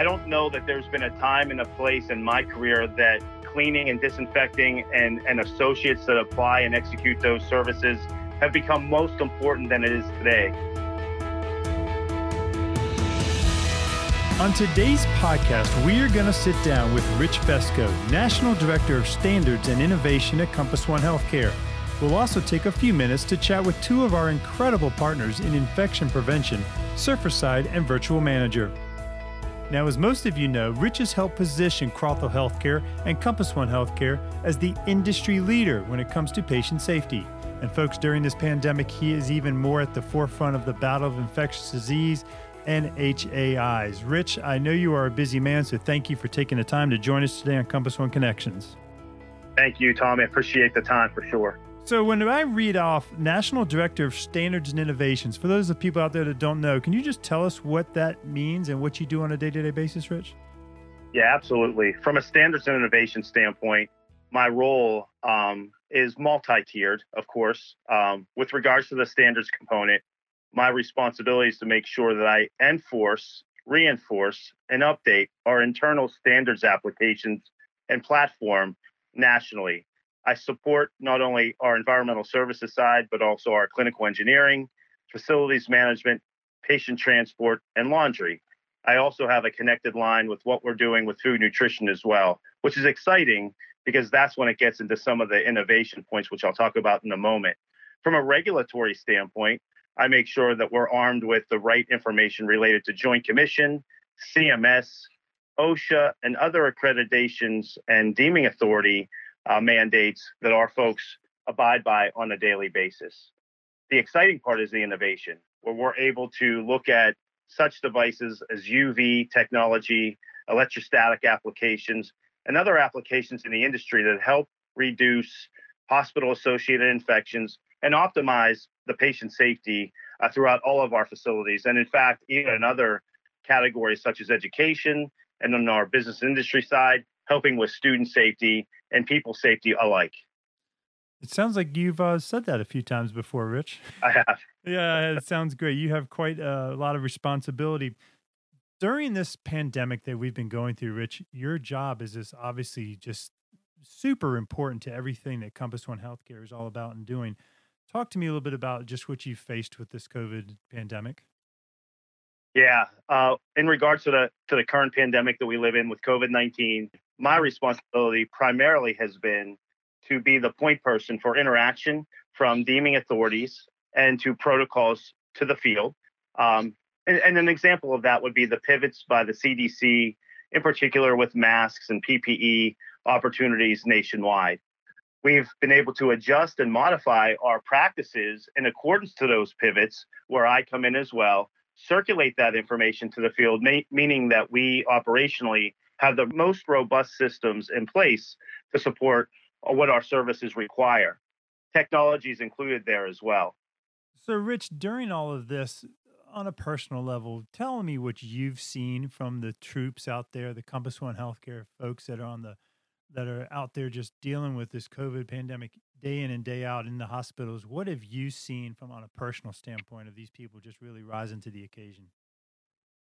I don't know that there's been a time and a place in my career that cleaning and disinfecting and, and associates that apply and execute those services have become most important than it is today. On today's podcast, we are going to sit down with Rich Feczko, National Director of Standards and Innovation at Compass One Healthcare. We'll also take a few minutes to chat with two of our incredible partners in infection prevention, Surfacide and Virtual Manager. Now, as most of you know, Rich has helped position Crothall Healthcare and Compass One Healthcare as the industry leader when it comes to patient safety. And folks, during this pandemic, he is even more at the forefront of the battle of infectious disease and HAIs. Rich, I know you are a busy man, so thank you for taking the time to join us today on Compass One Connections. Thank you, Tom. I appreciate the time for sure. So, when I read off National Director of Standards and Innovations, for those of people out there that don't know, can you just tell us what that means and what you do on a day to day basis, Rich? Yeah, absolutely. From a standards and innovation standpoint, my role um, is multi tiered, of course. Um, with regards to the standards component, my responsibility is to make sure that I enforce, reinforce, and update our internal standards applications and platform nationally. I support not only our environmental services side, but also our clinical engineering, facilities management, patient transport, and laundry. I also have a connected line with what we're doing with food nutrition as well, which is exciting because that's when it gets into some of the innovation points, which I'll talk about in a moment. From a regulatory standpoint, I make sure that we're armed with the right information related to Joint Commission, CMS, OSHA, and other accreditations and deeming authority uh, mandates that our folks abide by on a daily basis. The exciting part is the innovation, where we're able to look at such devices as UV technology, electrostatic applications, and other applications in the industry that help reduce hospital associated infections and optimize the patient safety uh, throughout all of our facilities. And in fact, even in other categories such as education and on our business industry side, helping with student safety and people safety alike. It sounds like you've uh, said that a few times before, Rich. I have. yeah, it sounds great. You have quite a lot of responsibility. During this pandemic that we've been going through, Rich, your job is just obviously just super important to everything that Compass One Healthcare is all about and doing. Talk to me a little bit about just what you faced with this COVID pandemic. Yeah, uh, in regards to the to the current pandemic that we live in with COVID nineteen, my responsibility primarily has been to be the point person for interaction from deeming authorities and to protocols to the field. Um, and, and, an example of that would be the pivots by the CDC, in particular with masks and PPE opportunities nationwide. We've been able to adjust and modify our practices in accordance to those pivots, where I come in as well, circulate that information to the field, ma- meaning that we operationally have the most robust systems in place to support uh, what our services require. Technology is included there as well. So, Rich, during all of this, on a personal level, tell me what you've seen from the troops out there, the Compass One Healthcare folks that are on the that are out there just dealing with this COVID pandemic day in and day out in the hospitals. What have you seen from on a personal standpoint of these people just really rising to the occasion?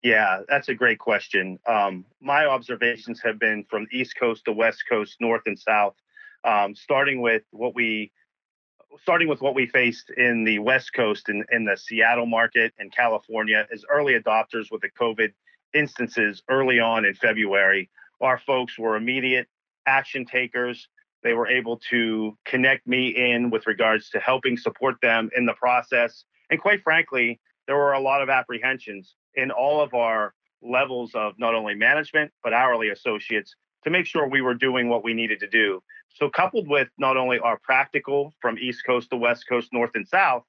Yeah, that's a great question. Um, my observations have been from East Coast to West Coast, North and South, um, starting with what we starting with what we faced in the West Coast in, in the Seattle market and California as early adopters with the COVID instances early on in February. Our folks were immediate action takers. They were able to connect me in with regards to helping support them in the process. And quite frankly, there were a lot of apprehensions in all of our levels of not only management, but hourly associates to make sure we were doing what we needed to do. So, coupled with not only our practical from East Coast to West Coast, North and South,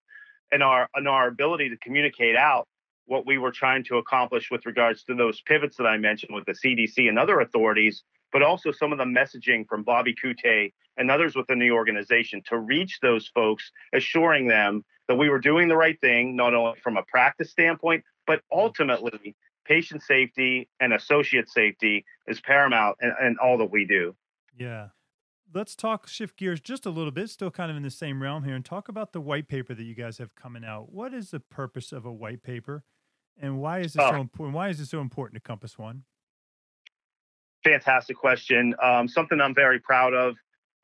and our, and our ability to communicate out what we were trying to accomplish with regards to those pivots that I mentioned with the CDC and other authorities, but also some of the messaging from Bobby Kutteh and others within the organization to reach those folks, assuring them that we were doing the right thing, not only from a practice standpoint, but ultimately patient safety and associate safety is paramount in, in all that we do. Yeah. Let's talk shift gears just a little bit, still kind of in the same realm here, and talk about the white paper that you guys have coming out. What is the purpose of a white paper, and why is it oh. so important? Why is it so important to Compass One? Fantastic question. Um, something I'm very proud of.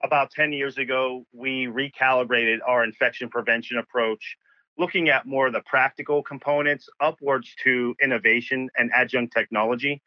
About 10 years ago, we recalibrated our infection prevention approach, looking at more of the practical components upwards to innovation and adjunct technology.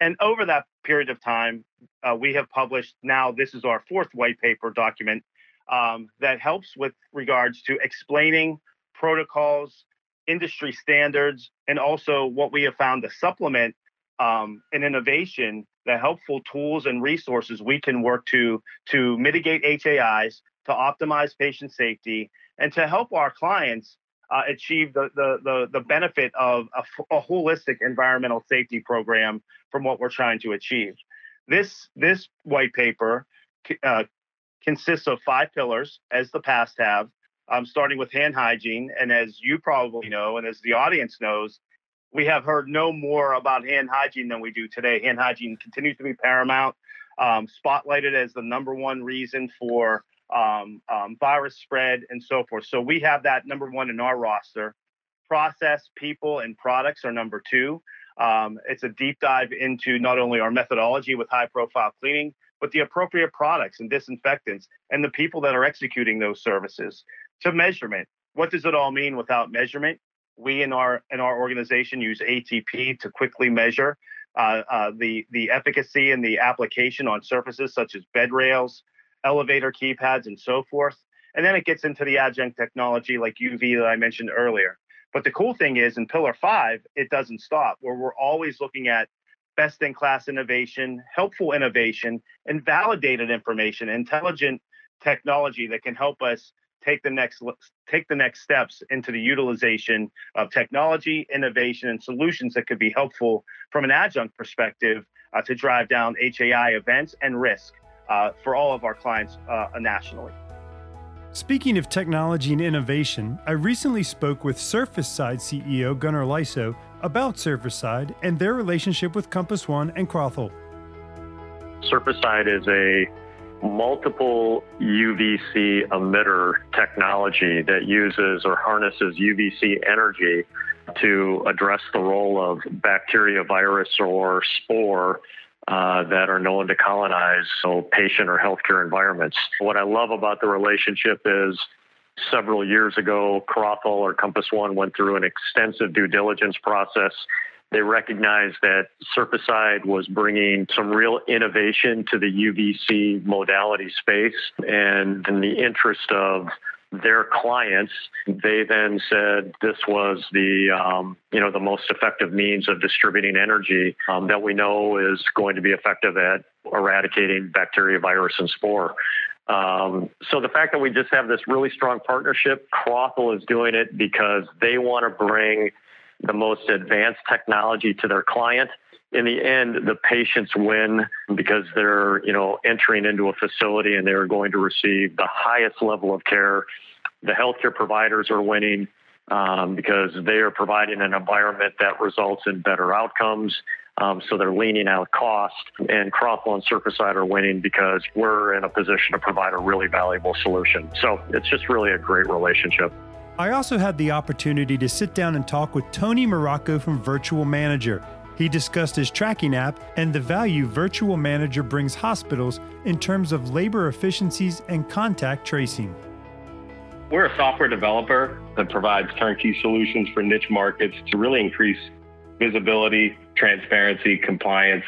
And over that period of time, uh, we have published now, this is our fourth white paper document um, that helps with regards to explaining protocols, industry standards, and also what we have found to supplement um, an innovation, the helpful tools and resources we can work to to mitigate HAIs, to optimize patient safety, and to help our clients uh, achieve the, the, the, the, benefit of a, a, holistic environmental safety program from what we're trying to achieve. This, this white paper uh, consists of five pillars, as the past have, um, starting with hand hygiene. And as you probably know, and as the audience knows, we have heard no more about hand hygiene than we do today. Hand hygiene continues to be paramount, um, spotlighted as the number one reason for um, um, virus spread and so forth. So we have that number one in our roster. Process, people, and products are number two. Um, it's a deep dive into not only our methodology with high profile cleaning, but the appropriate products and disinfectants and the people that are executing those services. To measurement, what does it all mean without measurement? We in our in our organization use ATP to quickly measure uh, uh, the the efficacy and the application on surfaces such as bed rails, elevator keypads, and so forth. And then it gets into the adjunct technology like UV that I mentioned earlier. But the cool thing is in Pillar Five, it doesn't stop. Where we're always looking at best in class innovation, helpful innovation, and validated information, intelligent technology that can help us take the next take the next steps into the utilization of technology, innovation, and solutions that could be helpful from an adjunct perspective uh, to drive down HAI events and risk uh, for all of our clients uh, nationally. Speaking of technology and innovation, I recently spoke with Surfacide CEO Gunnar Lyso about Surfacide and their relationship with Compass One and Crothall. Surfacide is a multiple UVC emitter technology that uses or harnesses UVC energy to address the role of bacteria, virus, or spore uh, that are known to colonize so patient or healthcare environments. What I love about the relationship is several years ago, Crothall or Compass One went through an extensive due diligence process they recognized that Surfacide was bringing some real innovation to the UVC modality space. And in the interest of their clients, they then said this was the um, you know the most effective means of distributing energy um, that we know is going to be effective at eradicating bacteria, virus, and spore. Um, so the fact that we just have this really strong partnership, Crothall is doing it because they want to bring the most advanced technology to their client. In the end, the patients win because they're, you know, entering into a facility and they're going to receive the highest level of care. The healthcare providers are winning um, because they are providing an environment that results in better outcomes. Um, so they're leaning out cost. And Crothall and Surfacide are winning because we're in a position to provide a really valuable solution. So it's just really a great relationship. I also had the opportunity to sit down and talk with Tony Morocco from Virtual Manager. He discussed his tracking app and the value Virtual Manager brings hospitals in terms of labor efficiencies and contact tracing. We're a software developer that provides turnkey solutions for niche markets to really increase visibility, transparency, compliance,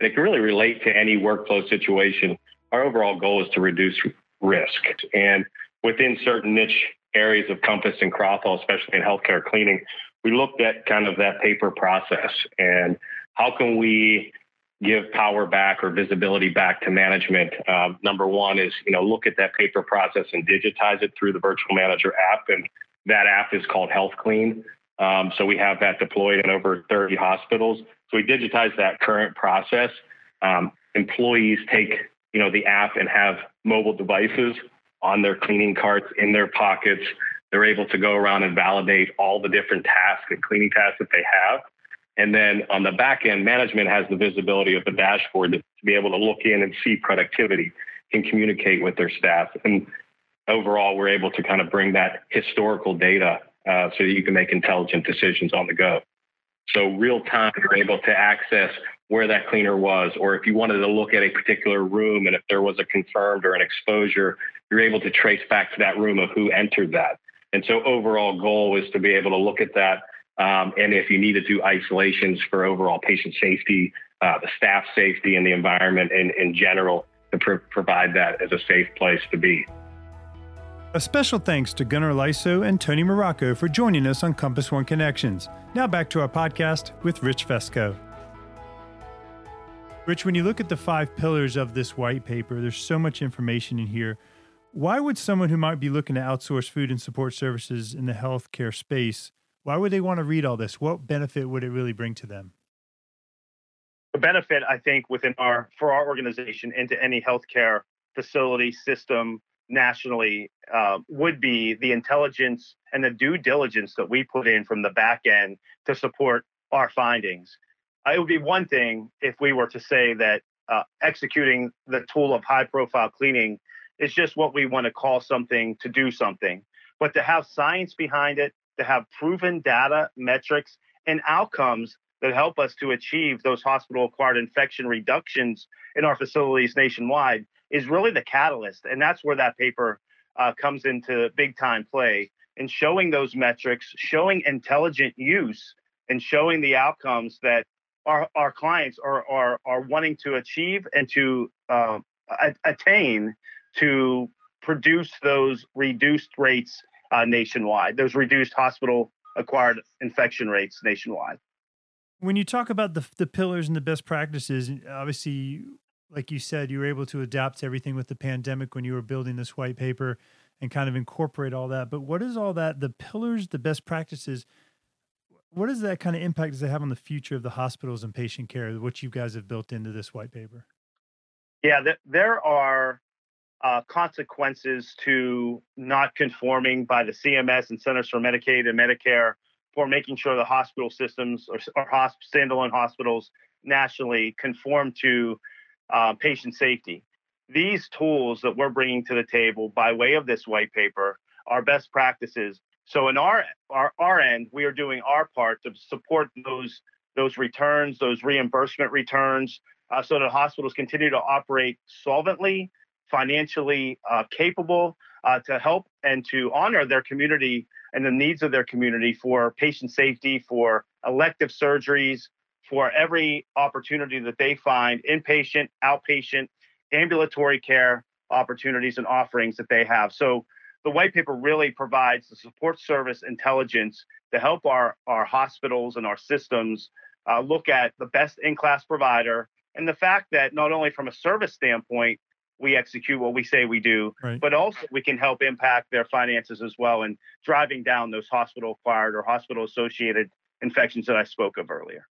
and it can really relate to any workflow situation. Our overall goal is to reduce risk. And within certain niche areas of Compass and Crothall, especially in healthcare cleaning, we looked at kind of that paper process and how can we give power back or visibility back to management. Um, number one is, you know, look at that paper process and digitize it through the Virtual Manager app. And that app is called Health Clean. Um, so we have that deployed in over 30 hospitals. So we digitize that current process. Um, employees take, you know, the app and have mobile devices on their cleaning carts in their pockets. They're able to go around and validate all the different tasks and cleaning tasks that they have. And then on the back end, management has the visibility of the dashboard to be able to look in and see productivity and communicate with their staff. And overall, we're able to kind of bring that historical data uh, so that you can make intelligent decisions on the go. So real time, you're able to access where that cleaner was, or if you wanted to look at a particular room and if there was a confirmed or an exposure, you're able to trace back to that room of who entered that. And so overall goal is to be able to look at that. Um, and if you need to do isolations for overall patient safety, uh, the staff safety and the environment in, in general, to pr- provide that as a safe place to be. A special thanks to Gunnar Lyso and Tony Morocco for joining us on Compass One Connections. Now back to our podcast with Rich Feczko. Rich, when you look at the five pillars of this white paper, there's so much information in here. Why would someone who might be looking to outsource food and support services in the healthcare space, why would they want to read all this? What benefit would it really bring to them? The benefit, I think, within our for our organization into any healthcare facility system nationally uh, would be the intelligence and the due diligence that we put in from the back end to support our findings. It would be one thing if we were to say that uh, executing the tool of high profile cleaning is just what we want to call something to do something. But to have science behind it, to have proven data, metrics, and outcomes that help us to achieve those hospital acquired infection reductions in our facilities nationwide is really the catalyst. And that's where that paper uh, comes into big time play in showing those metrics, showing intelligent use, and showing the outcomes that our, our clients are, are, are wanting to achieve and to uh, attain to produce those reduced rates uh, nationwide, those reduced hospital acquired infection rates nationwide. When you talk about the, the pillars and the best practices, obviously like you said, you were able to adapt to everything with the pandemic when you were building this white paper and kind of incorporate all that. But what is all that? The pillars, the best practices. What is that kind of impact does it have on the future of the hospitals and patient care? What you guys have built into this white paper? Yeah, there are uh, consequences to not conforming by the CMS and Centers for Medicaid and Medicare for making sure the hospital systems or, or hosp- standalone hospitals nationally conform to uh, patient safety. These tools that we're bringing to the table by way of this white paper are best practices. So in our our, our end, we are doing our part to support those those returns, those reimbursement returns, uh, so that hospitals continue to operate solvently, financially uh, capable, uh, to help and to honor their community and the needs of their community for patient safety, for elective surgeries, for every opportunity that they find inpatient, outpatient, ambulatory care opportunities and offerings that they have. So the white paper really provides the support service intelligence to help our, our hospitals and our systems uh, look at the best in class provider and the fact that not only from a service standpoint, we execute what we say we do, right. but also we can help impact their finances as well and driving down those hospital acquired or hospital associated infections that I spoke of earlier.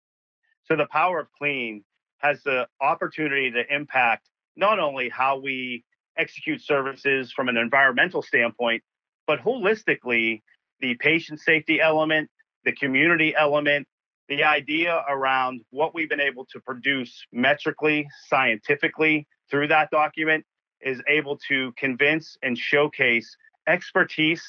So the power of clean has the opportunity to impact not only how we execute services from an environmental standpoint, but holistically, the patient safety element, the community element, the idea around what we've been able to produce metrically, scientifically through that document is able to convince and showcase expertise,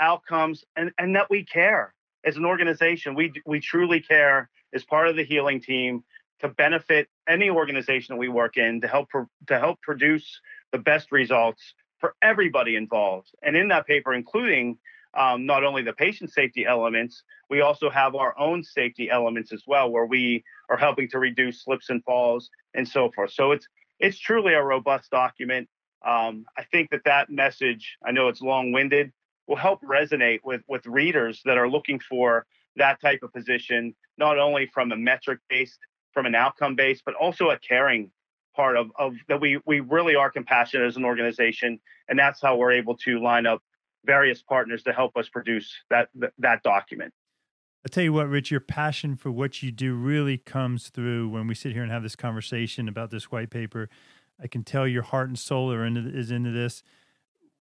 outcomes, and, and that we care as an organization. We, we truly care as part of the healing team to benefit any organization that we work in to help to help produce the best results for everybody involved. And in that paper, including um, not only the patient safety elements, we also have our own safety elements as well, where we are helping to reduce slips and falls and so forth. So it's it's truly a robust document. Um, I think that that message, I know it's long-winded, will help resonate with with readers that are looking for that type of position, not only from a metric based, from an outcome based, but also a caring part of, of that we we really are compassionate as an organization, and that's how we're able to line up various partners to help us produce that that, document. I tell you what, Rich, your passion for what you do really comes through when we sit here and have this conversation about this white paper. I can tell your heart and soul are into, is into this.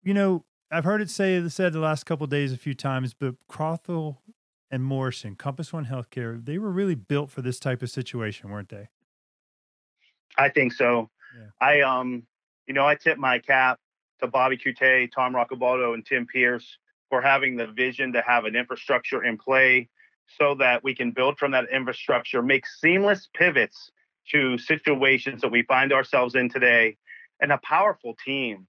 You know, I've heard it say said the last couple days a few times, but Crothall and Morrison, Compass One Healthcare, they were really built for this type of situation, weren't they? I think so. Yeah. I um, you know, I tip my cap to Bobby Kutteh, Tom Roccobaldo, and Tim Pierce for having the vision to have an infrastructure in play so that we can build from that infrastructure, make seamless pivots to situations that we find ourselves in today and a powerful team.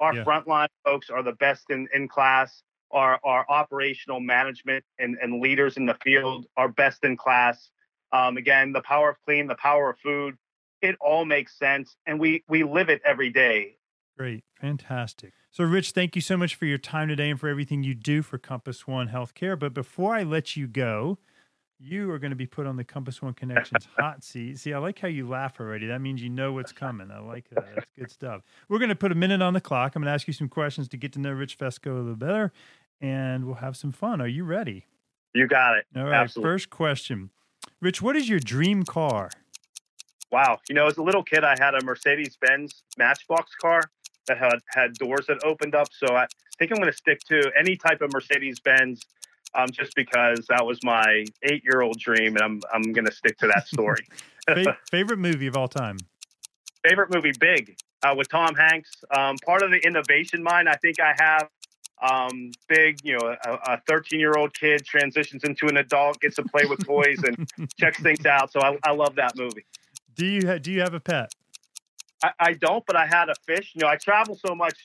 Our yeah. frontline folks are the best in, in class. Our, our operational management and, and leaders in the field are best in class. Um, again, the power of clean, the power of food, it all makes sense. And we, we live it every day. Great. Fantastic. So, Rich, thank you so much for your time today and for everything you do for Compass One Healthcare. But before I let you go, you are going to be put on the Compass One Connections hot seat. See, I like how you laugh already. That means you know what's coming. I like that. That's good stuff. We're going to put a minute on the clock. I'm going to ask you some questions to get to know Rich Feczko a little better, and we'll have some fun. Are you ready? You got it. All right. Absolutely. First question Rich, what is your dream car? Wow. You know, as a little kid, I had a Mercedes Benz Matchbox car that had, had doors that opened up. So I think I'm going to stick to any type of Mercedes Benz um, just because that was my eight year old dream, and I'm I'm going to stick to that story. favorite movie of all time? Favorite movie, Big, uh, with Tom Hanks. Um, part of the innovation mind I think I have. Um, big, you know, a 13 year old kid transitions into an adult, gets to play with toys, and checks things out. So I, I love that movie. Do you ha- do you have a pet? I, I, don't, but I had a fish. You know, I travel so much,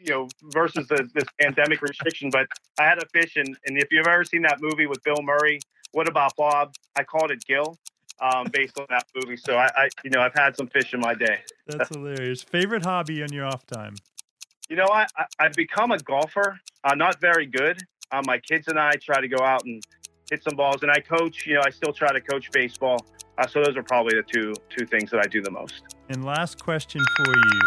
you know, versus the, this pandemic restriction. But I had a fish, and, and if you've ever seen that movie with Bill Murray, what about Bob? I called it Gil, um, based on that movie. So I, I, you know, I've had some fish in my day. That's hilarious. Favorite hobby on your off time? You know, I, I have become a golfer. I'm not very good. Uh, my kids and I try to go out and hit some balls, and I coach. You know, I still try to coach baseball. Uh, so those are probably the two two things that I do the most. And last question for you: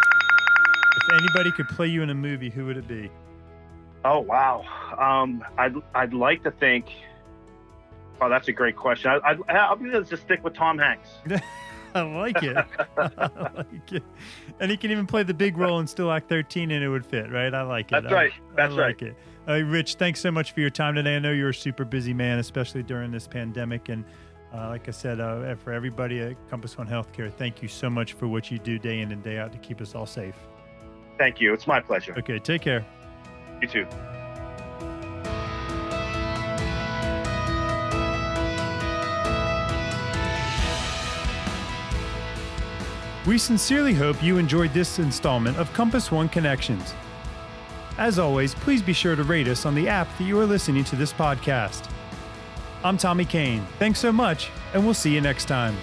If anybody could play you in a movie, who would it be? Oh wow, um, I'd I'd like to think. Oh, that's a great question. I, I'd, I'll just stick with Tom Hanks. I like it. I like it. And he can even play the big role and still act 13 and it would fit, right? I like it. That's right. That's I like right. it. Uh, Rich, thanks so much for your time today. I know you're a super busy man, especially during this pandemic. And uh, like I said, uh, for everybody at Compass One Healthcare, thank you so much for what you do day in and day out to keep us all safe. Thank you. It's my pleasure. Okay, take care. You too. We sincerely hope you enjoyed this installment of Compass One Connections. As always, please be sure to rate us on the app that you are listening to this podcast. I'm Tommy Kane. Thanks so much, and we'll see you next time.